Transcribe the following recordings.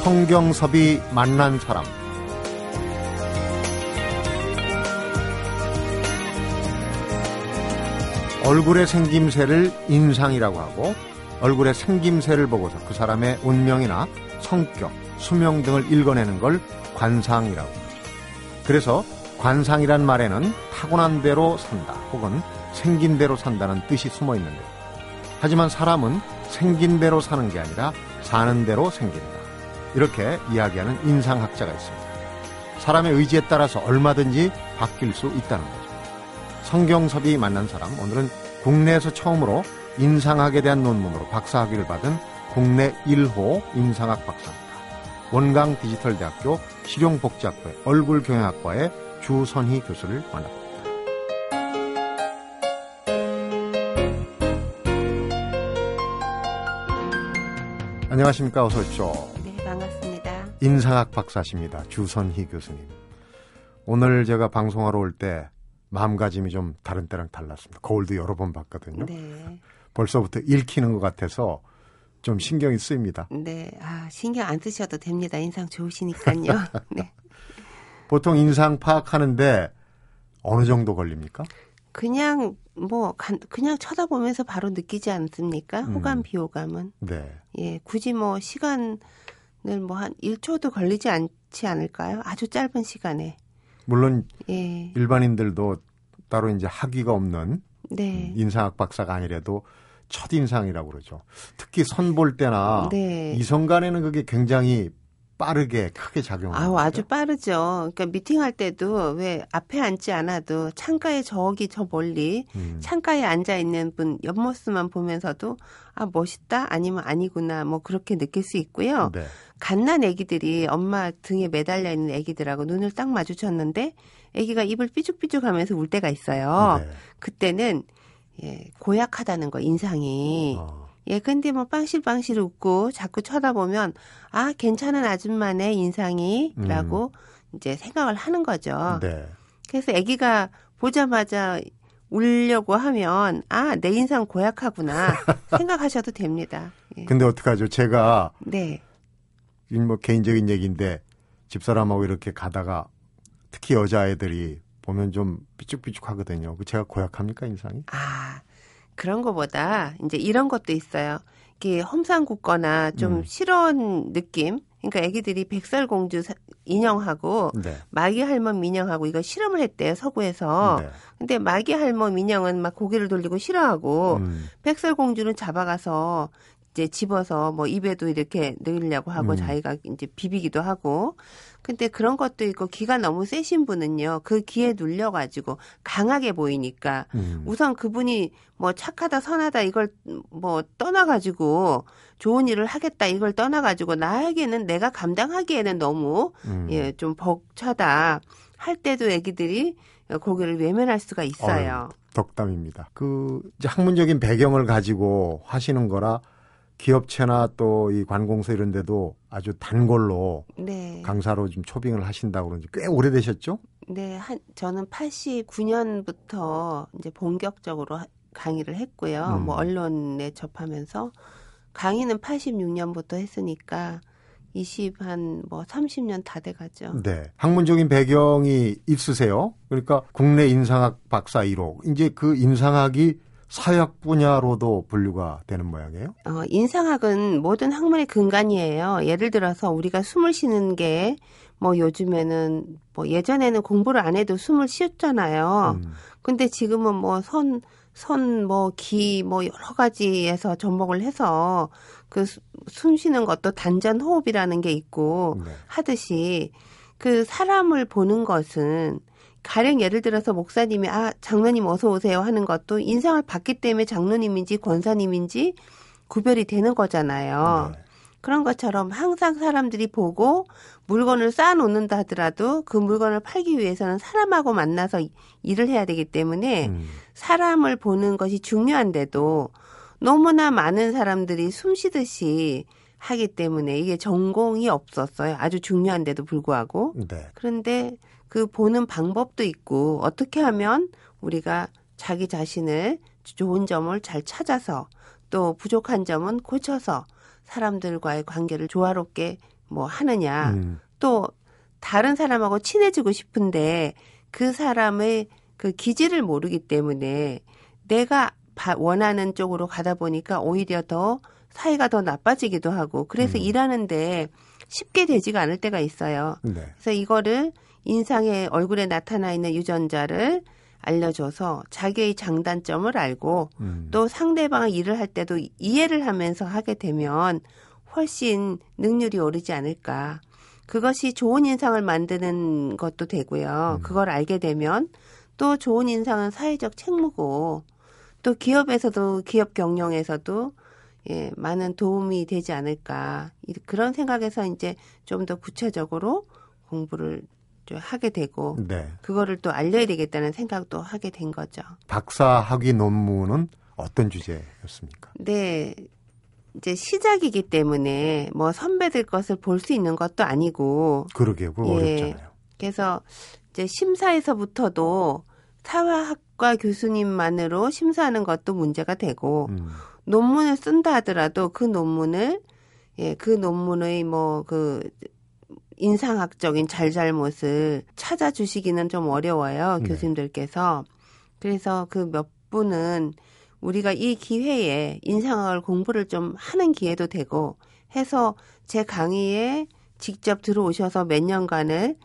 성경섭이 만난 사람 얼굴의 생김새를 인상이라고 하고 얼굴의 생김새를 보고서 그 사람의 운명이나 성격, 수명 등을 읽어내는 걸 관상이라고 합니다. 그래서 관상이란 말에는 타고난 대로 산다 혹은 생긴 대로 산다는 뜻이 숨어 있는데 하지만 사람은 생긴 대로 사는 게 아니라 사는 대로 생긴다. 이렇게 이야기하는 인상학자가 있습니다. 사람의 의지에 따라서 얼마든지 바뀔 수 있다는 거죠. 성경섭이 만난 사람, 오늘은 국내에서 처음으로 인상학에 대한 논문으로 박사학위를 받은 국내 1호 인상학 박사입니다. 원강 디지털대학교 실용복지학부의 얼굴경영학과의 주선희 교수를 만납니다. 안녕하십니까. 어서 오십시오. 인상학 박사십니다. 주선희 교수님. 오늘 제가 방송하러 올 때 마음가짐이 좀 다른 때랑 달랐습니다. 거울도 여러 번 봤거든요. 네. 벌써부터 읽히는 것 같아서 좀 신경이 쓰입니다. 네. 아, 신경 안 쓰셔도 됩니다. 인상 좋으시니까요. 네. 보통 인상 파악하는데 어느 정도 걸립니까? 그냥 뭐 간- 그냥 쳐다보면서 바로 느끼지 않습니까? 음. 호감 비호감은. 네. 예, 굳이 뭐 시간을 뭐 한 1초도 걸리지 않지 않을까요? 아주 짧은 시간에. 물론 예. 일반인들도 따로 이제 학위가 없는 네. 인상학 박사가 아니라도 첫 인상이라고 그러죠. 특히 선볼 때나 네. 이성 간에는 그게 굉장히 빠르게 크게 작용하는 아우. 아주 빠르죠. 그러니까 미팅할 때도 왜 앞에 앉지 않아도 창가에 저기 저 멀리 음, 창가에 앉아 있는 분 옆모습만 보면서도 아 멋있다 아니면 아니구나 뭐 그렇게 느낄 수 있고요. 네. 갓난 아기들이 엄마 등에 매달려 있는 아기들하고 눈을 딱 마주쳤는데 아기가 입을 삐죽삐죽하면서 울 때가 있어요. 네. 그때는 예, 고약하다는 거 인상이. 어, 예, 근데 뭐 빵실빵실 웃고 자꾸 쳐다보면 아 괜찮은 아줌마네 인상이라고 이제 생각을 하는 거죠. 네. 그래서 아기가 보자마자 울려고 하면 아 내 인상 고약하구나 생각하셔도 됩니다. 예. 근데 어떡하죠? 제가 네, 이뭐 개인적인 얘기인데 집사람하고 이렇게 가다가 특히 여자애들이 보면 좀 삐죽삐죽 하거든요. 그 제가 고약합니까 인상이? 아 그런 거보다 이제 이런 것도 있어요. 이게 험상 궂거나 좀 음. 실온 느낌. 그러니까 아기들이 백설 공주 사- 인형하고 네. 마기 할멈 인형하고 이거 실험을 했대요 서구에서. 네. 근데 마기 할멈 인형은 막 고개를 돌리고 싫어하고 음, 백설 공주는 잡아가서 이제 집어서 뭐 입에도 이렇게 넣으려고 하고 음. 자기가 이제 비비기도 하고. 근데 그런 것도 있고 기가 너무 세신 분은요. 그 기에 눌려 가지고 강하게 보이니까 음. 우선 그분이 뭐 착하다 선하다 이걸 뭐 떠나 가지고 좋은 일을 하겠다 이걸 떠나 가지고 나에게는 내가 감당하기에는 너무 음. 예 좀 벅차다 할 때도 애기들이 고개를 외면할 수가 있어요. 덕담입니다. 그 이제 학문적인 배경을 가지고 하시는 거라 기업체나 또 이 관공서 이런 데도 아주 단골로 네. 강사로 좀 초빙을 하신다고 그러는지 꽤 오래되셨죠? 네, 한 저는 89년부터 이제 본격적으로 하- 강의를 했고요. 음. 뭐 언론에 접하면서 강의는 86년부터 했으니까 20 한 뭐 30년 다 돼 가죠. 네. 학문적인 배경이 있으세요. 그러니까 국내 인상학 박사 1호. 이제 그 인상학이 사역 분야로도 분류가 되는 모양이에요. 어, 인상학은 모든 학문의 근간이에요. 예를 들어서 우리가 숨을 쉬는 게 뭐 요즘에는 뭐 예전에는 공부를 안 해도 숨을 쉬었잖아요. 음, 근데 지금은 뭐 선, 선, 뭐, 기, 뭐, 여러 가지에서 접목을 해서 그 숨 쉬는 것도 단전 호흡이라는 게 있고 네. 하듯이 그 사람을 보는 것은 가령 예를 들어서 목사님이 아, 장로님 어서 오세요 하는 것도 인상을 봤기 때문에 장로님인지 권사님인지 구별이 되는 거잖아요. 네. 그런 것처럼 항상 사람들이 보고 물건을 쌓아놓는다 하더라도 그 물건을 팔기 위해서는 사람하고 만나서 이- 일을 해야 되기 때문에 음, 사람을 보는 것이 중요한데도 너무나 많은 사람들이 숨 쉬듯이 하기 때문에 이게 전공이 없었어요. 아주 중요한데도 불구하고. 네. 그런데 그 보는 방법도 있고 어떻게 하면 우리가 자기 자신을 좋은 점을 잘 찾아서 또 부족한 점은 고쳐서 사람들과의 관계를 조화롭게 뭐 하느냐. 음. 또 다른 사람하고 친해지고 싶은데 그 사람의 그 기질을 모르기 때문에 내가 바- 원하는 쪽으로 가다 보니까 오히려 더 사이가 더 나빠지기도 하고 그래서 음. 일하는데 쉽게 되지가 않을 때가 있어요. 네. 그래서 이거를 인상의 얼굴에 나타나 있는 유전자를 알려줘서 자기의 장단점을 알고 음. 또 상대방의 일을 할 때도 이해를 하면서 하게 되면 훨씬 능률이 오르지 않을까. 그것이 좋은 인상을 만드는 것도 되고요. 음. 그걸 알게 되면 또 좋은 인상은 사회적 책무고 또 기업에서도 기업 경영에서도 예, 많은 도움이 되지 않을까. 이- 그런 생각에서 이제 좀 더 구체적으로 공부를 좀 하게 되고 네. 그거를 또 알려야 되겠다는 생각도 하게 된 거죠. 박사 학위 논문은 어떤 주제였습니까? 네. 이제 시작이기 때문에 뭐 선배들 것을 볼 수 있는 것도 아니고 그러게요. 예. 어렵잖아요. 그래서 이제 심사에서부터도 사회학과 교수님만으로 심사하는 것도 문제가 되고 음. 논문을 쓴다 하더라도 그 논문을 예, 그 논문의 뭐 그 인상학적인 잘잘못을 찾아주시기는 좀 어려워요. 네. 교수님들께서. 그래서 그 몇 분은 우리가 이 기회에 인상학을 공부를 좀 하는 기회도 되고 해서 제 강의에 직접 들어오셔서 몇 년간을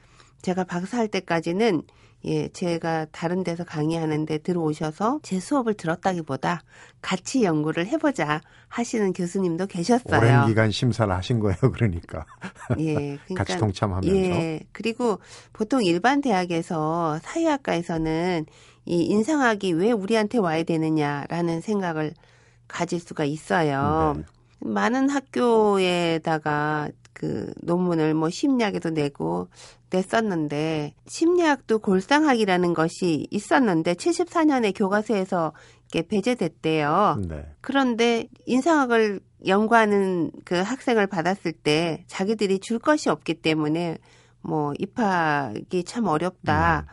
제가 박사할 때까지는 예, 제가 다른 데서 강의하는데 들어오셔서 제 수업을 들었다기보다 같이 연구를 해보자 하시는 교수님도 계셨어요. 오랜 기간 심사를 하신 거예요. 그러니까 예, 그러니까 같이 동참하면서. 예, 그리고 보통 일반 대학에서 사회학과에서는 이 인상학이 왜 우리한테 와야 되느냐라는 생각을 가질 수가 있어요. 네. 많은 학교에다가 그 논문을 뭐 심리학에도 내고 냈었는데 심리학도 골상학이라는 것이 있었는데 74년에 교과서에서 이렇게 배제됐대요. 네. 그런데 인상학을 연구하는 그 학생을 받았을 때 자기들이 줄 것이 없기 때문에 뭐 입학이 참 어렵다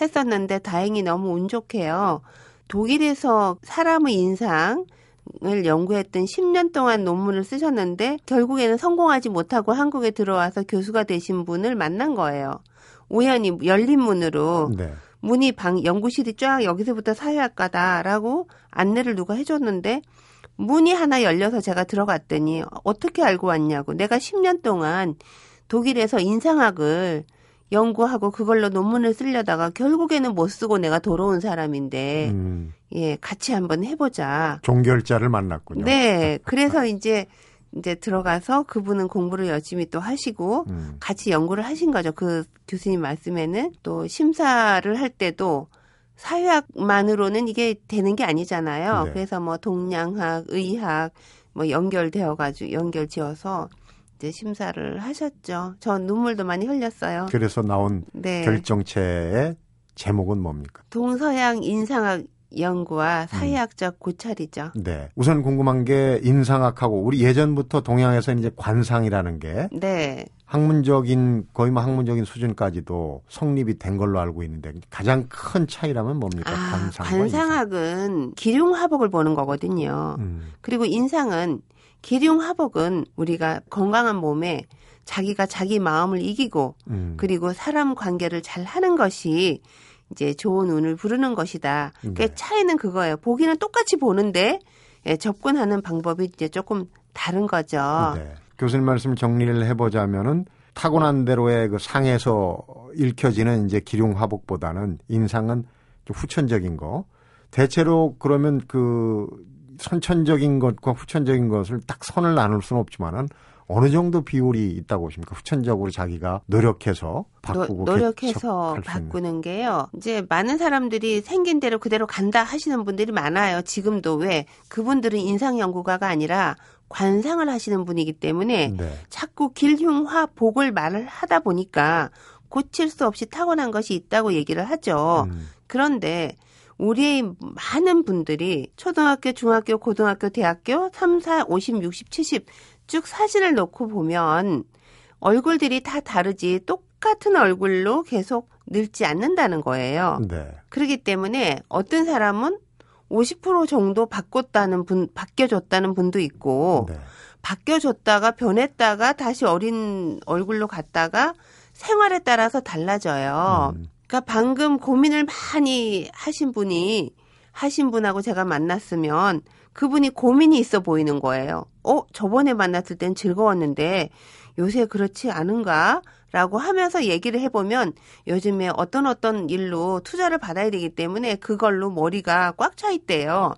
했었는데 다행히 너무 운 좋게요. 독일에서 사람의 인상 을 연구했던 10년 동안 논문을 쓰셨는데 결국에는 성공하지 못하고 한국에 들어와서 교수가 되신 분을 만난 거예요. 우연히 열린 문으로 네. 문이 방 연구실이 쫙 여기서부터 사회학과다라고 안내를 누가 해줬는데 문이 하나 열려서 제가 들어갔더니 어떻게 알고 왔냐고 내가 10년 동안 독일에서 인상학을 연구하고 그걸로 논문을 쓰려다가 결국에는 못 쓰고 내가 돌아온 사람인데 음, 예 같이 한번 해보자. 종결자를 만났군요. 네 그래서 이제 이제 들어가서 그분은 공부를 열심히 또 하시고 음, 같이 연구를 하신 거죠. 그 교수님 말씀에는 또 심사를 할 때도 사회학만으로는 이게 되는 게 아니잖아요. 네. 그래서 뭐 동양학, 의학 뭐 연결되어 가지고 연결 지어서 이제 심사를 하셨죠. 저 눈물도 많이 흘렸어요. 그래서 나온 네. 결정체의 제목은 뭡니까? 동서양 인상학 연구와 음. 사회학적 고찰이죠. 네. 우선 궁금한 게 인상학하고 우리 예전부터 동양에서 이제 관상이라는 게 네. 학문적인 거의 뭐 학문적인 수준까지도 성립이 된 걸로 알고 있는데 가장 큰 차이라면 뭡니까? 아, 관상과 관상학은 기륭 화복을 보는 거거든요. 음, 그리고 인상은 기륭화복은 우리가 건강한 몸에 자기가 자기 마음을 이기고 음. 그리고 사람 관계를 잘 하는 것이 이제 좋은 운을 부르는 것이다. 그 네. 차이는 그거예요. 보기는 똑같이 보는데 예, 접근하는 방법이 이제 조금 다른 거죠. 네. 교수님 말씀 정리를 해보자면은 타고난 대로의 그 상에서 읽혀지는 이제 기륭화복보다는 인상은 좀 후천적인 거. 대체로 그러면 그 선천적인 것과 후천적인 것을 딱 선을 나눌 수는 없지만은 어느 정도 비율이 있다고 보십니까? 후천적으로 자기가 노력해서 바꾸고 노, 력해서. 바꾸는 게요. 이제 많은 사람들이 생긴 대로 그대로 간다 하시는 분들이 많아요. 지금도 왜 그분들은 인상 연구가가 아니라 관상을 하시는 분이기 때문에 네. 자꾸 길흉화 복을 말을 하다 보니까 고칠 수 없이 타고난 것이 있다고 얘기를 하죠. 음, 그런데 우리의 많은 분들이 초등학교, 중학교, 고등학교, 대학교 3, 4, 50, 60, 70 쭉 사진을 놓고 보면 얼굴들이 다 다르지 똑같은 얼굴로 계속 늙지 않는다는 거예요. 네. 그렇기 때문에 어떤 사람은 50% 정도 바꿨다는 분, 바뀌어졌다는 분도 있고 네. 바뀌어줬다가 변했다가 다시 어린 얼굴로 갔다가 생활에 따라서 달라져요. 음. 그러니까 방금 고민을 많이 하신 분이 하신 분하고 제가 만났으면 그분이 고민이 있어 보이는 거예요. 어, 저번에 만났을 땐 즐거웠는데 요새 그렇지 않은가? 라고 하면서 얘기를 해보면 요즘에 어떤 어떤 일로 투자를 받아야 되기 때문에 그걸로 머리가 꽉 차 있대요.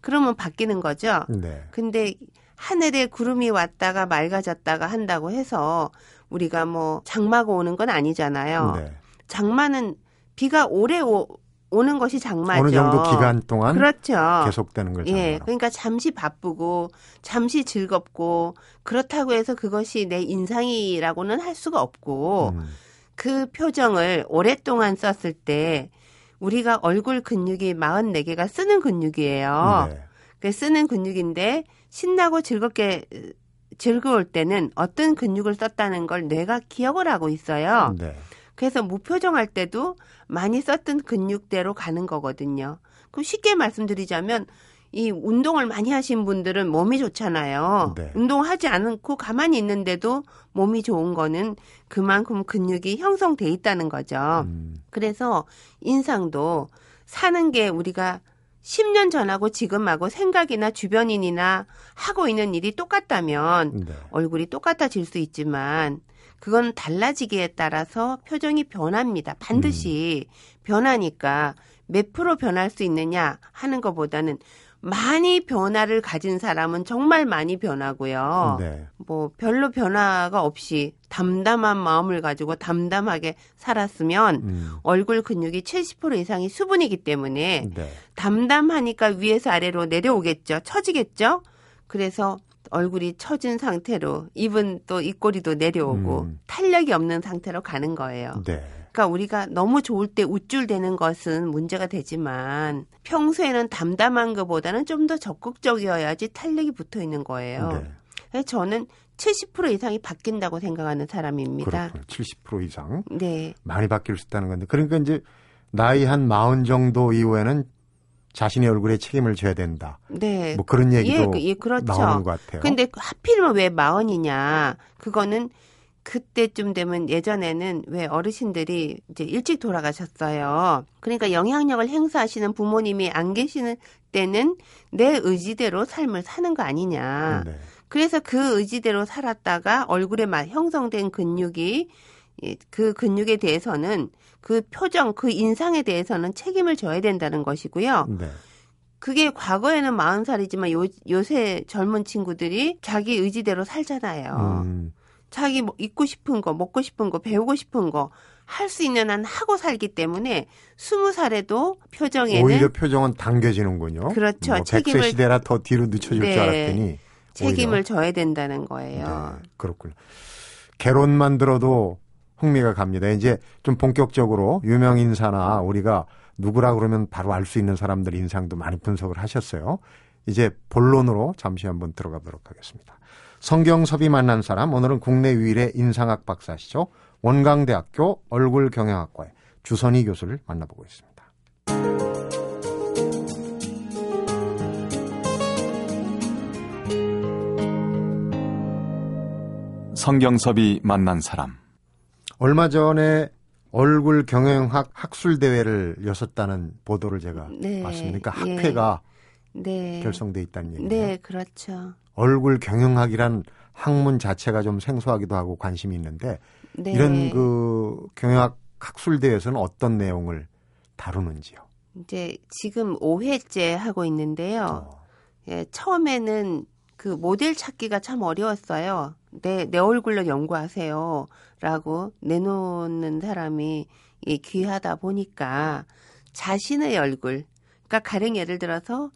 그러면 바뀌는 거죠. 네. 근데 하늘에 구름이 왔다가 맑아졌다가 한다고 해서 우리가 뭐 장마가 오는 건 아니잖아요. 네. 장마는 비가 오래 오, 오는 것이 장마죠. 어느 정도 기간 동안 그렇죠. 계속되는 걸 예, 장마라고. 그러니까 잠시 바쁘고 잠시 즐겁고 그렇다고 해서 그것이 내 인상이라고는 할 수가 없고 음. 그 표정을 오랫동안 썼을 때 우리가 얼굴 근육이 44개가 쓰는 근육이에요. 네. 그 쓰는 근육인데 신나고 즐겁게 으, 즐거울 때는 어떤 근육을 썼다는 걸 뇌가 기억을 하고 있어요. 네. 그래서 무표정할 때도 많이 썼던 근육대로 가는 거거든요. 그 쉽게 말씀드리자면 이 운동을 많이 하신 분들은 몸이 좋잖아요. 네. 운동하지 않고 가만히 있는데도 몸이 좋은 거는 그만큼 근육이 형성돼 있다는 거죠. 음. 그래서 인상도 사는 게 우리가 10년 전하고 지금하고 생각이나 주변인이나 하고 있는 일이 똑같다면 네. 얼굴이 똑같아질 수 있지만 그건 달라지기에 따라서 표정이 변합니다. 반드시 변하니까 몇 프로 변할 수 있느냐 하는 것보다는 많이 변화를 가진 사람은 정말 많이 변하고요. 네. 뭐 별로 변화가 없이 담담한 마음을 가지고 담담하게 살았으면 음. 얼굴 근육이 70% 이상이 수분이기 때문에 네. 담담하니까 위에서 아래로 내려오겠죠. 처지겠죠. 그래서 얼굴이 처진 상태로 입은 또 입꼬리도 내려오고 음. 탄력이 없는 상태로 가는 거예요. 네. 그러니까 우리가 너무 좋을 때 우쭐대는 것은 문제가 되지만 평소에는 담담한 것보다는 좀 더 적극적이어야지 탄력이 붙어 있는 거예요. 네. 그래서 저는 70% 이상이 바뀐다고 생각하는 사람입니다. 그렇군요. 70% 이상 네. 많이 바뀔 수 있다는 건데 그러니까 이제 나이 한 마흔 정도 이후에는 자신의 얼굴에 책임을 져야 된다. 네. 뭐 그런 얘기도 예, 그- 예, 그렇죠. 나오는 것 같아요. 근데 하필이면 왜 마흔이냐? 그거는 그때쯤 되면 예전에는 왜 어르신들이 이제 일찍 돌아가셨어요. 그러니까 영향력을 행사하시는 부모님이 안 계시는 때는 내 의지대로 삶을 사는 거 아니냐. 네. 그래서 그 의지대로 살았다가 얼굴에 막 형성된 근육이 예, 그 근육에 대해서는 그 표정, 그 인상에 대해서는 책임을 져야 된다는 것이고요. 네. 그게 과거에는 마흔 살이지만 요, 요새 젊은 친구들이 자기 의지대로 살잖아요. 음. 자기 뭐 입고 싶은 거, 먹고 싶은 거, 배우고 싶은 거 할 수 있는 한 하고 살기 때문에 스무 살에도 표정에는 오히려 표정은 당겨지는군요. 그렇죠. 뭐 책임을- 시대라 더 뒤로 늦춰질 네. 줄 알았더니 책임을. 져야 된다는 거예요. 네, 그렇군요. 개론만 들어도 흥미가 갑니다. 이제 좀 본격적으로 유명 인사나 우리가 누구라 그러면 바로 알 수 있는 사람들 인상도 많이 분석을 하셨어요. 이제 본론으로 잠시 한번 들어가 보도록 하겠습니다. 성경섭이 만난 사람 오늘은 국내 유일의 인상학 박사시죠. 원광대학교 얼굴경영학과의 주선희 교수를 만나보고 있습니다. 성경섭이 만난 사람. 얼마 전에 얼굴 경영학 학술 대회를 여섰다는 보도를 제가 네, 봤습니다. 그러니까 예. 학회가 네. 결성돼 있다는 얘기예요. 네, 그렇죠. 얼굴 경영학이란 학문 자체가 좀 생소하기도 하고 관심이 있는데 네. 이런 그 경영학 학술 대회에서는 어떤 내용을 다루는지요. 이제 지금 5회째 하고 있는데요. 어, 예, 처음에는 그 모델 찾기가 참 어려웠어요. 내, 내 얼굴로 연구하세요. 라고 내놓는 사람이 이 귀하다 보니까 자신의 얼굴, 그러니까 가령 예를 들어서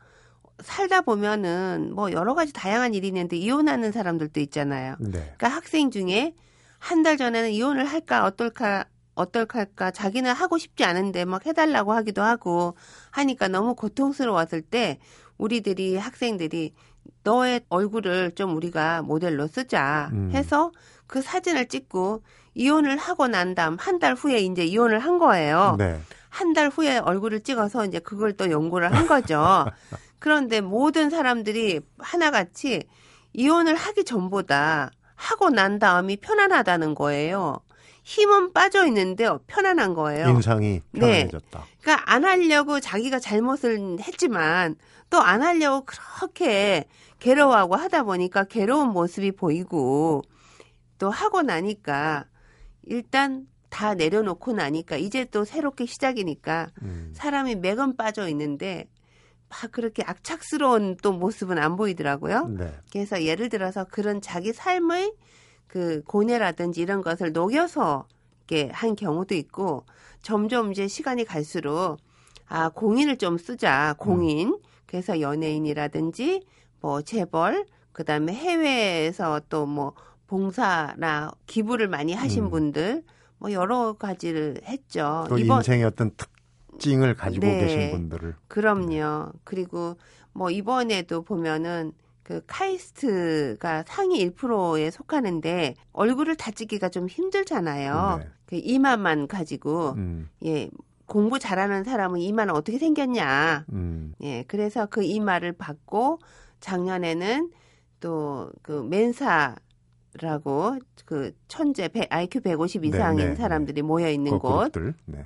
살다 보면은 뭐 여러 가지 다양한 일이 있는데 이혼하는 사람들도 있잖아요. 네. 그러니까 학생 중에 한 달 전에는 이혼을 할까 어떨까 어떨까 자기는 하고 싶지 않은데 막 해달라고 하기도 하고 하니까 너무 고통스러웠을 때 우리들이 학생들이 너의 얼굴을 좀 우리가 모델로 쓰자 음. 해서 그 사진을 찍고 이혼을 하고 난 다음 한 달 후에 이제 이혼을 한 거예요. 네. 한달 후에 얼굴을 찍어서 이제 그걸 또 연구를 한 거죠. 그런데 모든 사람들이 하나같이 이혼을 하기 전보다 하고 난 다음이 편안하다는 거예요. 힘은 빠져 있는데 편안한 거예요. 인상이 네. 편안해졌다. 그러니까 안 하려고 자기가 잘못을 했지만 또 안 하려고 그렇게 괴로워하고 하다 보니까 괴로운 모습이 보이고 또 하고 나니까 일단 다 내려놓고 나니까 이제 또 새롭게 시작이니까 음. 사람이 맥은 빠져 있는데 막 그렇게 악착스러운 또 모습은 안 보이더라고요. 네. 그래서 예를 들어서 그런 자기 삶의 그 고뇌라든지 이런 것을 녹여서 이렇게 한 경우도 있고 점점 이제 시간이 갈수록 아 공인을 좀 쓰자 공인 그래서 연예인이라든지 뭐 재벌 그다음에 해외에서 또 뭐 봉사나 기부를 많이 하신 음. 분들 뭐 여러 가지를 했죠. 또 인생의 어떤 특징을 가지고 네. 계신 분들을 그럼요. 그리고 뭐 이번에도 보면은 그 카이스트가 상위 1%에 속하는데 얼굴을 다 찍기가 좀 힘들잖아요. 네. 그 이마만 가지고 음, 예 공부 잘하는 사람은 이마는 어떻게 생겼냐. 음, 예 그래서 그 이마를 받고 작년에는 또 그 멘사라고 그 천재 배- IQ 150 네, 이상인 네, 네. 사람들이 모여 있는 그 곳 그룹들. 네.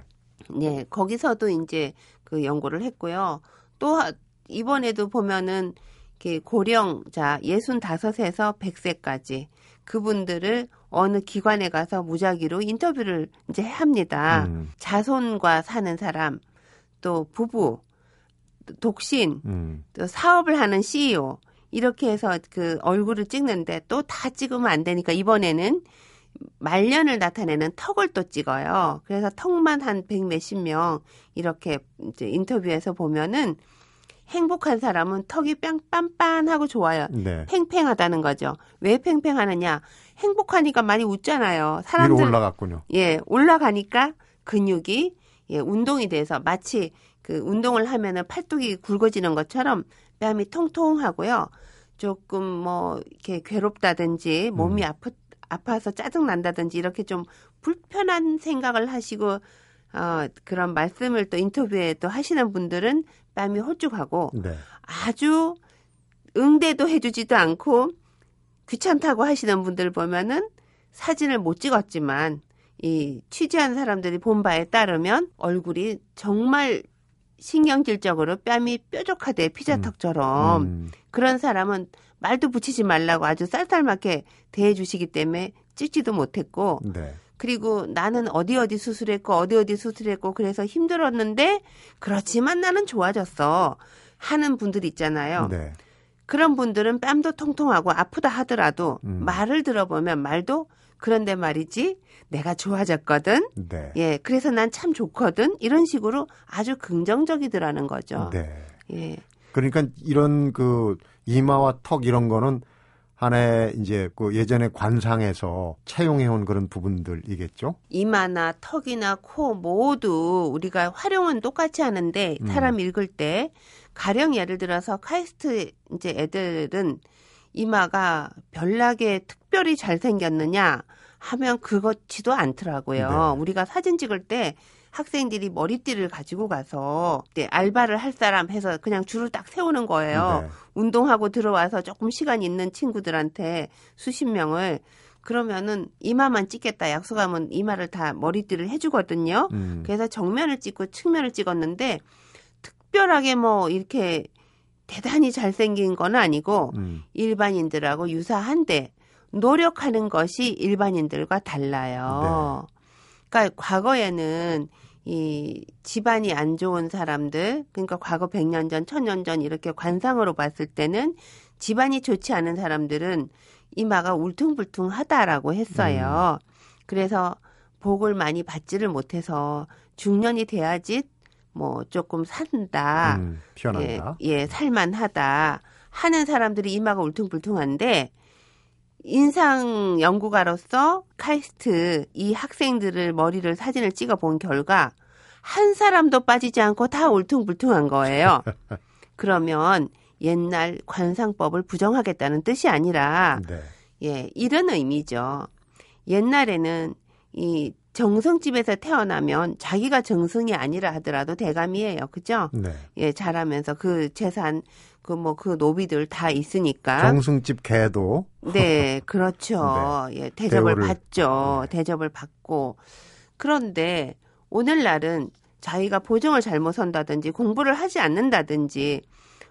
네, 거기서도 이제 그 연구를 했고요. 또 하- 이번에도 보면은 이렇게 고령자 65에서 100세까지 그분들을 어느 기관에 가서 무작위로 인터뷰를 이제 합니다. 음, 자손과 사는 사람, 또 부부, 또 독신, 음, 또 사업을 하는 CEO 이렇게 해서 그 얼굴을 찍는데 또 다 찍으면 안 되니까 이번에는 말년을 나타내는 턱을 또 찍어요. 그래서 턱만 한 백 몇십 명 이렇게 이제 인터뷰에서 보면은 행복한 사람은 턱이 뺨 빤빤하고 좋아요. 네. 팽팽하다는 거죠. 왜 팽팽하느냐? 행복하니까 많이 웃잖아요. 위로 사람들 올라갔군요. 예, 올라가니까 근육이 예, 운동이 돼서 마치 그 운동을 하면은 팔뚝이 굵어지는 것처럼 뺨이 통통하고요. 조금 뭐 이렇게 괴롭다든지 몸이 음. 아프 아파서 짜증 난다든지 이렇게 좀 불편한 생각을 하시고 어 그런 말씀을 또 인터뷰에 또 하시는 분들은 뺨이 홀쭉하고 네. 아주 응대도 해주지도 않고 귀찮다고 하시는 분들 보면은 사진을 못 찍었지만 이 취재한 사람들이 본 바에 따르면 얼굴이 정말 신경질적으로 뺨이 뾰족하대 피자턱처럼 음, 그런 사람은 말도 붙이지 말라고 아주 쌀쌀맞게 대해주시기 때문에 찍지도 못했고 네. 그리고 나는 어디 어디 수술했고 어디 어디 수술했고 그래서 힘들었는데 그렇지만 나는 좋아졌어 하는 분들 있잖아요. 네. 그런 분들은 뺨도 통통하고 아프다 하더라도 음. 말을 들어보면 말도 그런데 말이지 내가 좋아졌거든. 네. 예, 그래서 난 참 좋거든. 이런 식으로 아주 긍정적이더라는 거죠. 네. 예. 그러니까 이런 그 이마와 턱 이런 거는 하나의 이제 그 예전에 관상에서 차용해온 그런 부분들이겠죠. 이마나 턱이나 코 모두 우리가 활용은 똑같이 하는데 음. 사람 읽을 때 가령 예를 들어서 카이스트 이제 애들은 이마가 별나게 특별히 잘생겼느냐 하면 그렇지도 않더라고요. 네. 우리가 사진 찍을 때 학생들이 머리띠를 가지고 가서 네, 알바를 할 사람 해서 그냥 줄을 딱 세우는 거예요. 네. 운동하고 들어와서 조금 시간 있는 친구들한테 수십 명을 그러면은 이마만 찍겠다 약속하면 이마를 다 머리띠를 해주거든요. 음, 그래서 정면을 찍고 측면을 찍었는데 특별하게 뭐 이렇게 대단히 잘생긴 건 아니고 음, 일반인들하고 유사한데 노력하는 것이 일반인들과 달라요. 그러니까 과거에는 이 집안이 안 좋은 사람들, 그러니까 과거 100년 전, 1000년 전 이렇게 관상으로 봤을 때는 집안이 좋지 않은 사람들은 이마가 울퉁불퉁하다라고 했어요. 그래서 복을 많이 받지를 못해서 중년이 돼야지 뭐 조금 산다. 음, 피어난다. 예, 예, 살만하다 하는 사람들이 이마가 울퉁불퉁한데 인상 연구가로서 카이스트 이 학생들을 머리를 사진을 찍어 본 결과 한 사람도 빠지지 않고 다 울퉁불퉁한 거예요. 그러면 옛날 관상법을 부정하겠다는 뜻이 아니라 네. 예, 이런 의미죠. 옛날에는 이 정성집에서 태어나면 자기가 정성이 아니라 하더라도 대감이에요. 그죠? 네. 예, 자라면서 그 재산, 그 뭐 그 노비들 다 있으니까. 정승집 개도 네, 그렇죠. 예, 대접을 대우를- 받죠. 네. 대접을 받고. 그런데 오늘날은 자기가 보정을 잘못 선다든지 공부를 하지 않는다든지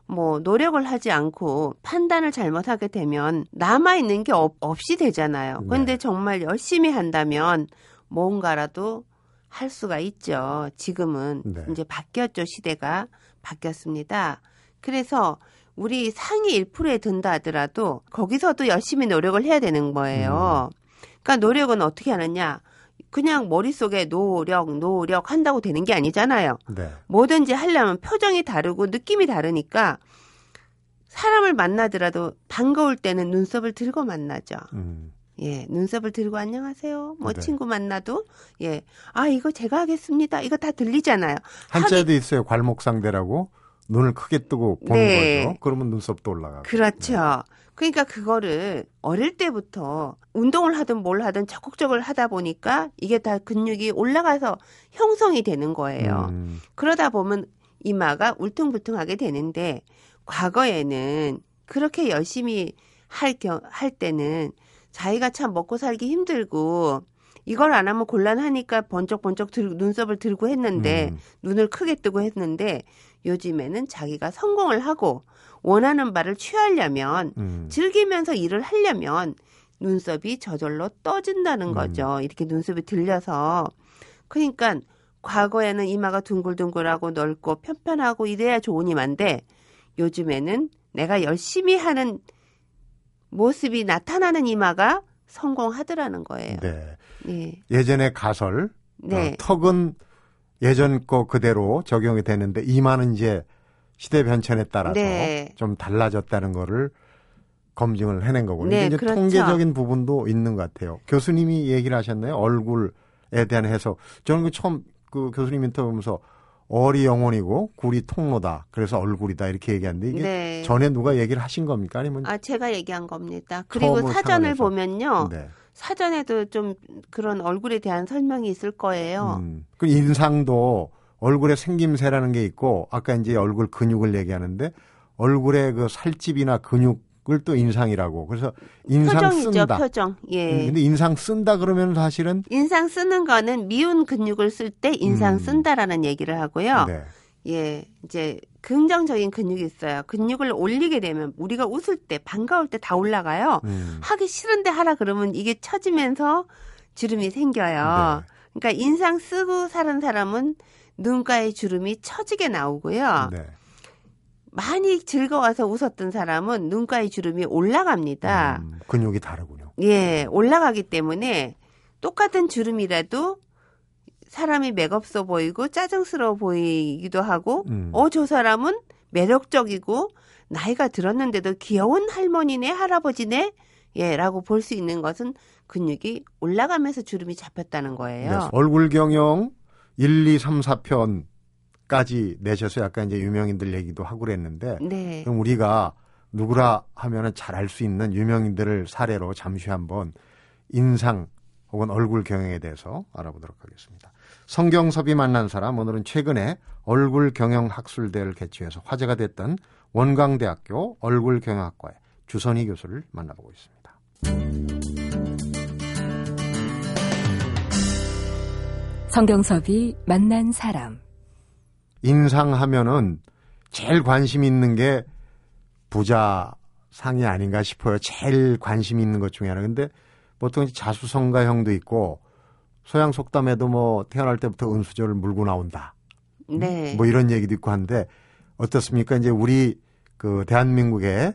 뭐 노력을 하지 않고 판단을 잘못하게 되면 남아 있는 게 없, 없이 되잖아요. 네. 그런데 정말 열심히 한다면 뭔가라도 할 수가 있죠. 지금은 네. 이제 바뀌었죠. 시대가 바뀌었습니다. 그래서 우리 상위 1%에 든다 하더라도 거기서도 열심히 노력을 해야 되는 거예요. 그러니까 노력은 어떻게 하느냐? 그냥 머릿속에 노력, 노력 한다고 되는 게 아니잖아요. 네. 뭐든지 하려면 표정이 다르고 느낌이 다르니까 사람을 만나더라도 반가울 때는 눈썹을 들고 만나죠. 음. 예, 눈썹을 들고 안녕하세요. 뭐 네. 친구 만나도 예, 아 이거 제가 하겠습니다. 이거 다 들리잖아요. 한자에도 있어요. 괄목상대라고 눈을 크게 뜨고 보는 네. 거죠. 그러면 눈썹도 올라가고. 그렇죠. 그러니까 그거를 어릴 때부터 운동을 하든 뭘 하든 적극적으로 하다 보니까 이게 다 근육이 올라가서 형성이 되는 거예요. 음. 그러다 보면 이마가 울퉁불퉁하게 되는데 과거에는 그렇게 열심히 할, 겨, 할 때는 자기가 참 먹고 살기 힘들고 이걸 안 하면 곤란하니까 번쩍번쩍 들, 눈썹을 들고 했는데 음. 눈을 크게 뜨고 했는데 요즘에는 자기가 성공을 하고 원하는 바를 취하려면 음. 즐기면서 일을 하려면 눈썹이 저절로 떠진다는 음. 거죠. 이렇게 눈썹이 들려서. 그러니까 과거에는 이마가 둥글둥글하고 넓고 편편하고 이래야 좋은 이마인데 요즘에는 내가 열심히 하는 모습이 나타나는 이마가 성공하더라는 거예요. 네. 예. 예전에 가설 네. 어, 턱은 예전 거 그대로 적용이 되는데 이마는 이제 시대 변천에 따라서 네. 좀 달라졌다는 거를 검증을 해낸 거군요. 네, 이제 그렇죠. 통계적인 부분도 있는 것 같아요. 교수님이 얘기를 하셨나요? 얼굴에 대한 해석. 저는 그 처음 그 교수님 인터뷰 보면서 어리 영혼이고 굴이 통로다. 그래서 얼굴이다 이렇게 얘기하는데 이게 네. 전에 누가 얘기를 하신 겁니까? 아니면 아, 제가 얘기한 겁니다. 그리고 사전을 상황에서. 보면요. 네. 사전에도 좀 그런 얼굴에 대한 설명이 있을 거예요. 음. 그 인상도 얼굴에 생김새라는 게 있고 아까 이제 얼굴 근육을 얘기하는데 얼굴에 그 살집이나 근육을 또 인상이라고. 그래서 인상 표정이죠, 쓴다. 표정. 예. 음, 근데 인상 쓴다 그러면 사실은 인상 쓰는 거는 미운 근육을 쓸 때 인상 음. 쓴다라는 얘기를 하고요. 네. 예, 이제 긍정적인 근육이 있어요. 근육을 올리게 되면 우리가 웃을 때 반가울 때 다 올라가요. 음. 하기 싫은데 하라 그러면 이게 처지면서 주름이 생겨요. 네. 그러니까 인상 쓰고 사는 사람은 눈가에 주름이 처지게 나오고요. 네. 많이 즐거워서 웃었던 사람은 눈가에 주름이 올라갑니다. 음, 근육이 다르군요. 예, 올라가기 때문에 똑같은 주름이라도 사람이 맥없어 보이고 짜증스러워 보이기도 하고, 음. 어, 저 사람은 매력적이고, 나이가 들었는데도 귀여운 할머니네, 할아버지네, 예, 라고 볼 수 있는 것은 근육이 올라가면서 주름이 잡혔다는 거예요. 네. 얼굴 경영 1, 2, 3, 4편까지 내셔서 약간 이제 유명인들 얘기도 하고 그랬는데 네. 그럼 우리가 누구라 하면은 잘 알 수 있는 유명인들을 사례로 잠시 한번 인상 혹은 얼굴 경영에 대해서 알아보도록 하겠습니다. 성경섭이 만난 사람 오늘은 최근에 얼굴 경영 학술대를 개최해서 화제가 됐던 원광대학교 얼굴 경영학과의 주선희 교수를 만나보고 있습니다. 성경섭이 만난 사람. 인상하면은 제일 관심 있는 게 부자 상이 아닌가 싶어요. 제일 관심 있는 것 중에 하나. 근데 보통 자수성가형도 있고 소양 속담에도 뭐 태어날 때부터 은수저를 물고 나온다. 네. 뭐 이런 얘기도 있고 한데 어떻습니까? 이제 우리 그 대한민국의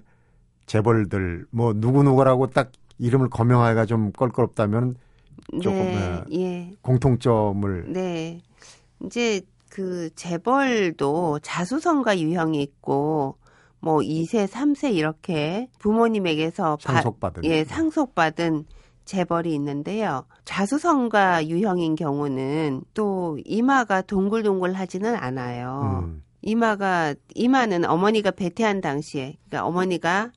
재벌들 뭐 누구 누구라고 딱 이름을 거명하기가 좀 껄끄럽다면 조금, 네. 예. 공통점을 네. 이제 그 재벌도 자수성가 유형이 있고 뭐 2세, 3세 이렇게 부모님에게서 바- 상속받은 예, 상속받은 재벌이 있는데요. 자수성가 유형인 경우는 또 이마가 동글동글하지는 않아요. 음, 이마가 이마는 어머니가 배태한 당시에 그러니까 어머니가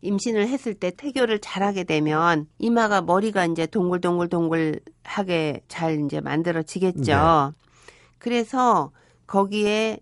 임신을 했을 때 태교를 잘하게 되면 이마가 머리가 이제 동글동글 동글하게 잘 이제 만들어지겠죠. 그래서 거기에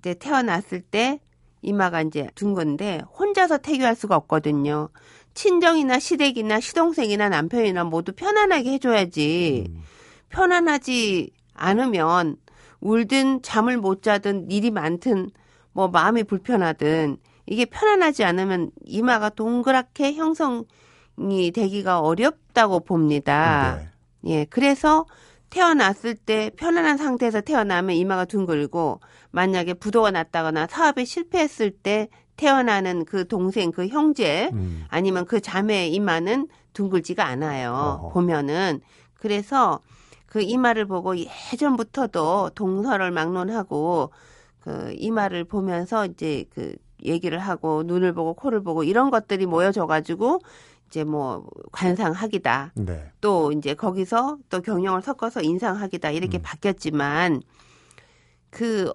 이제 태어났을 때 이마가 이제 둥근데 혼자서 태교할 수가 없거든요. 친정이나 시댁이나 시동생이나 남편이나 모두 편안하게 해줘야지. 음. 편안하지 않으면 울든 잠을 못 자든 일이 많든 뭐 마음이 불편하든 이게 편안하지 않으면 이마가 동그랗게 형성이 되기가 어렵다고 봅니다. 네. 예, 그래서 태어났을 때 편안한 상태에서 태어나면 이마가 둥글고 만약에 부도가 났다거나 사업에 실패했을 때 태어나는 그 동생, 그 형제 음. 아니면 그 자매 이마는 둥글지가 않아요. 어허. 보면은 그래서 그 이마를 보고 예전부터도 동서를 막론하고 그 이마를 보면서 이제 그 얘기를 하고 눈을 보고 코를 보고 이런 것들이 모여져 가지고 이제 뭐 관상학이다. 네. 또 이제 거기서 또 경영을 섞어서 인상학이다 이렇게 음. 바뀌었지만 그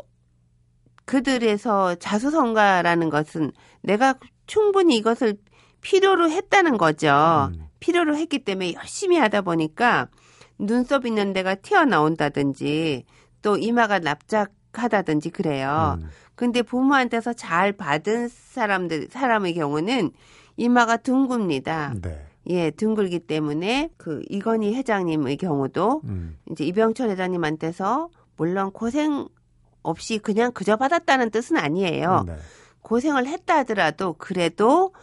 그들에서 자수성가라는 것은 내가 충분히 이것을 필요로 했다는 거죠. 음. 필요로 했기 때문에 열심히 하다 보니까 눈썹 있는 데가 튀어나온다든지 또 이마가 납작하다든지 그래요. 음. 근데 부모한테서 잘 받은 사람들 사람의 경우는 이마가 둥굽니다. 네. 예, 둥글기 때문에 그 이건희 회장님의 경우도 음. 이제 이병철 회장님한테서 물론 고생 없이 그냥 그저 받았다는 뜻은 아니에요. 네. 고생을 했다 하더라도 그래도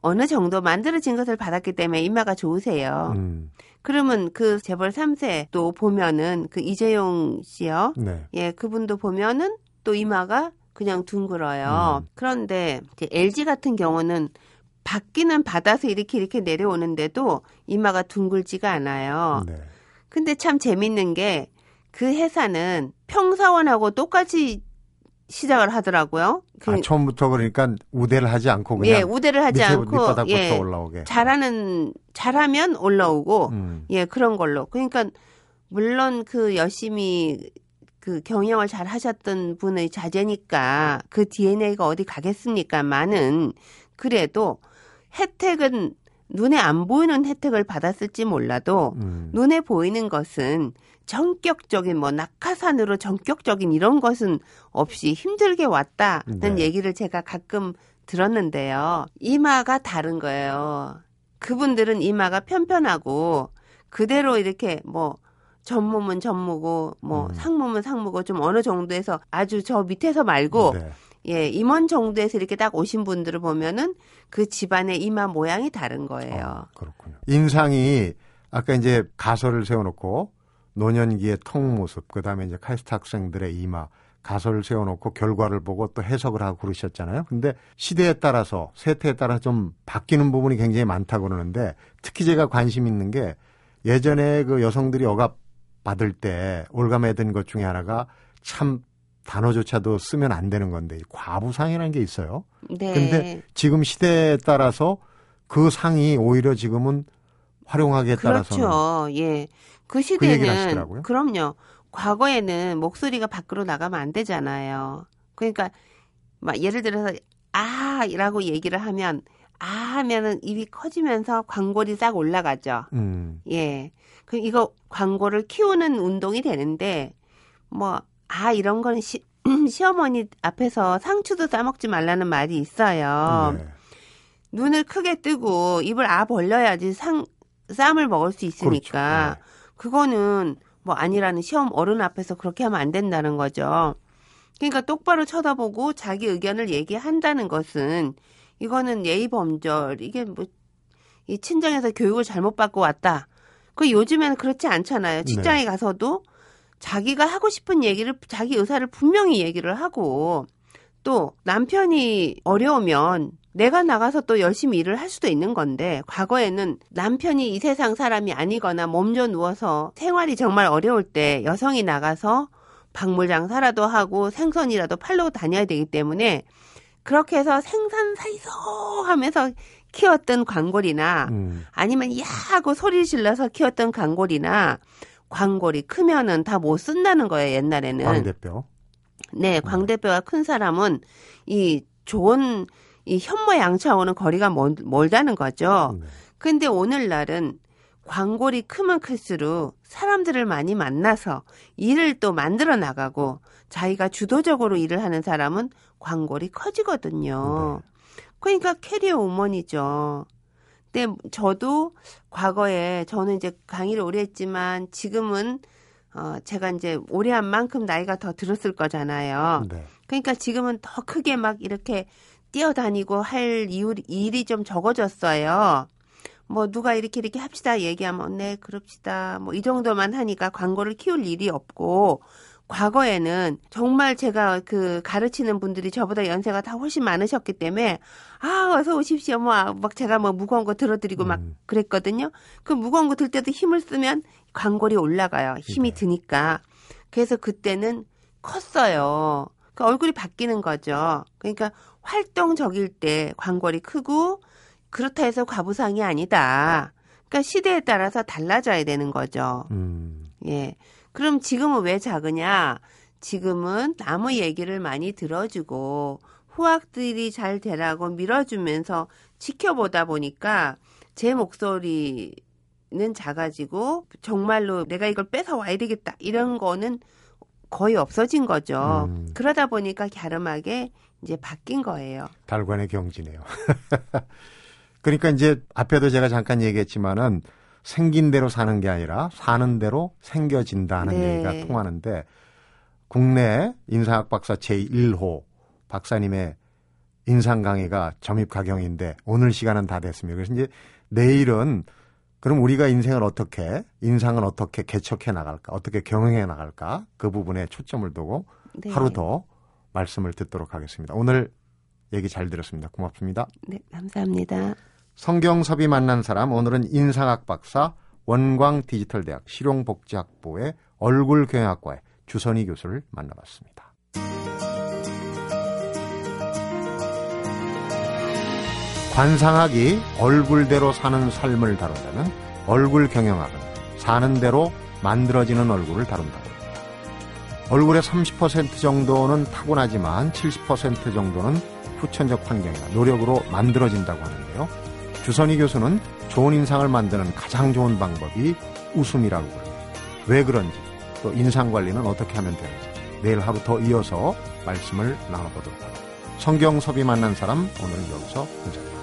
어느 정도 만들어진 것을 받았기 때문에 이마가 좋으세요. 음. 그러면 그 재벌 3세 또 보면은 그 이재용 씨요. 네. 예, 그분도 보면은 또 이마가 그냥 둥글어요. 음. 그런데 이제 LG 같은 경우는 받기는 받아서 이렇게 이렇게 내려오는데도 이마가 둥글지가 않아요. 네. 근데 참 재밌는 게 그 회사는 평사원하고 똑같이 시작을 하더라고요. 그, 아, 처음부터 그러니까 우대를 하지 않고 그냥 예, 우대를 하지 밑에, 않고 밑바닥부터 예, 올라오게. 잘하는 잘하면 올라오고 음. 예, 그런 걸로. 그러니까 물론 그 열심히 그 경영을 잘 하셨던 분의 자제니까 그 DNA가 어디 가겠습니까? 많은 그래도 혜택은 눈에 안 보이는 혜택을 받았을지 몰라도 음. 눈에 보이는 것은 전격적인 뭐 낙하산으로 전격적인 이런 것은 없이 힘들게 왔다는 네. 얘기를 제가 가끔 들었는데요. 이마가 다른 거예요. 그분들은 이마가 편편하고 그대로 이렇게 뭐 전몸은 전무고 뭐 음. 상몸은 상무고 좀 어느 정도에서 아주 저 밑에서 말고 네. 예 임원 정도에서 이렇게 딱 오신 분들을 보면은 그 집안의 이마 모양이 다른 거예요. 아, 그렇군요. 인상이 아까 이제 가설을 세워놓고 노년기의 통 모습, 그 다음에 이제 카이스트 학생들의 이마, 가설을 세워놓고 결과를 보고 또 해석을 하고 그러셨잖아요. 근데 시대에 따라서, 세태에 따라 좀 바뀌는 부분이 굉장히 많다고 그러는데 특히 제가 관심 있는 게 예전에 그 여성들이 억압 받을 때 올가매든 것 중에 하나가 참 단어조차도 쓰면 안 되는 건데 과부상이라는 게 있어요. 네. 근데 지금 시대에 따라서 그 상이 오히려 지금은 활용하기에 그렇죠. 예. 그 시대는 하시더라고요. 그럼요. 과거에는 목소리가 밖으로 나가면 안 되잖아요. 그러니까 막 예를 들어서 아라고 얘기를 하면 아 하면은 입이 커지면서 광골이 싹 올라가죠. 음, 예. 그 이거 광고를 키우는 운동이 되는데 뭐 아 이런 거는 시, 시어머니 앞에서 상추도 싸먹지 말라는 말이 있어요. 네. 눈을 크게 뜨고 입을 아 벌려야지 상 쌈을 먹을 수 있으니까 그렇죠. 그거는 뭐 아니라는 시험 어른 앞에서 그렇게 하면 안 된다는 거죠. 그러니까 똑바로 쳐다보고 자기 의견을 얘기한다는 것은 이거는 예의 범절 이게 뭐 이 친정에서 교육을 잘못 받고 왔다. 그 요즘에는 그렇지 않잖아요. 직장에 가서도 자기가 하고 싶은 얘기를 자기 의사를 분명히 얘기를 하고 또 남편이 어려우면 내가 나가서 또 열심히 일을 할 수도 있는 건데 과거에는 남편이 이 세상 사람이 아니거나 몸져 누워서 생활이 정말 어려울 때 여성이 나가서 박물 장사라도 하고 생선이라도 팔러 다녀야 되기 때문에 그렇게 해서 생산 사이소 하면서 키웠던 광골이나 음, 아니면 야 하고 소리를 질러서 키웠던 광골이나 광골이 크면은 다 못 쓴다는 거예요 옛날에는 광 대표. 네, 광대뼈가 큰 사람은 이 좋은 이 현모양처하고는 거리가 멀, 멀다는 거죠. 네. 근데 오늘날은 광골이 크면 클수록 사람들을 많이 만나서 일을 또 만들어 나가고 자기가 주도적으로 일을 하는 사람은 광골이 커지거든요. 그러니까 캐리어 우먼이죠. 근데 저도 과거에 저는 이제 강의를 오래 했지만 지금은 어 제가 이제 오래 한 만큼 나이가 더 들었을 거잖아요. 네. 그러니까 지금은 더 크게 막 이렇게 뛰어다니고 할 이유, 일이 좀 적어졌어요. 뭐 누가 이렇게 이렇게 합시다 얘기하면 네 그럽시다 뭐 이 정도만 하니까 광고를 키울 일이 없고 과거에는 정말 제가 그 가르치는 분들이 저보다 연세가 다 훨씬 많으셨기 때문에 아 어서 오십시오 뭐 막 제가 뭐 무거운 거 들어드리고 막 음. 그랬거든요. 그 무거운 거 들 때도 힘을 쓰면 광골이 올라가요. 힘이 네. 드니까. 그래서 그때는 컸어요. 그 얼굴이 바뀌는 거죠. 그러니까 활동적일 때 광골이 크고 그렇다 해서 과부상이 아니다. 그러니까 시대에 따라서 달라져야 되는 거죠. 음. 예. 그럼 지금은 왜 작으냐? 지금은 나무 얘기를 많이 들어주고 후학들이 잘 되라고 밀어주면서 지켜보다 보니까 제 목소리는 작아지고 정말로 내가 이걸 뺏어 와야 되겠다 이런 거는 거의 없어진 거죠. 음. 그러다 보니까 갸름하게 이제 바뀐 거예요. 달관의 경지네요. 그러니까 이제 앞에도 제가 잠깐 얘기했지만은 생긴 대로 사는 게 아니라 사는 대로 생겨진다는 네. 얘기가 통하는데 국내 인상학 박사 제1호 박사님의 인상 강의가 점입 가경인데 오늘 시간은 다 됐습니다. 그래서 이제 내일은 그럼 우리가 인생을 어떻게 인상을 어떻게 개척해 나갈까 어떻게 경영해 나갈까 그 부분에 초점을 두고 네. 하루 더 말씀을 듣도록 하겠습니다. 오늘 얘기 잘 들었습니다. 고맙습니다. 네, 감사합니다. 성경섭이 만난 사람 오늘은 인상학 박사 원광 디지털대학 실용복지학부의 얼굴경영학과의 주선희 교수를 만나봤습니다. 관상학이 얼굴대로 사는 삶을 다룬다면 얼굴경영학은 사는 대로 만들어지는 얼굴을 다룬다고 합니다. 얼굴의 30% 정도는 타고나지만 70% 정도는 후천적 환경이나 노력으로 만들어진다고 하는데요. 주선희 교수는 좋은 인상을 만드는 가장 좋은 방법이 웃음이라고 그래요. 왜 그런지 또 인상 관리는 어떻게 하면 되는지 내일 하루 더 이어서 말씀을 나눠보도록 합니다. 성경섭이 만난 사람 오늘은 여기서 인사드립니다.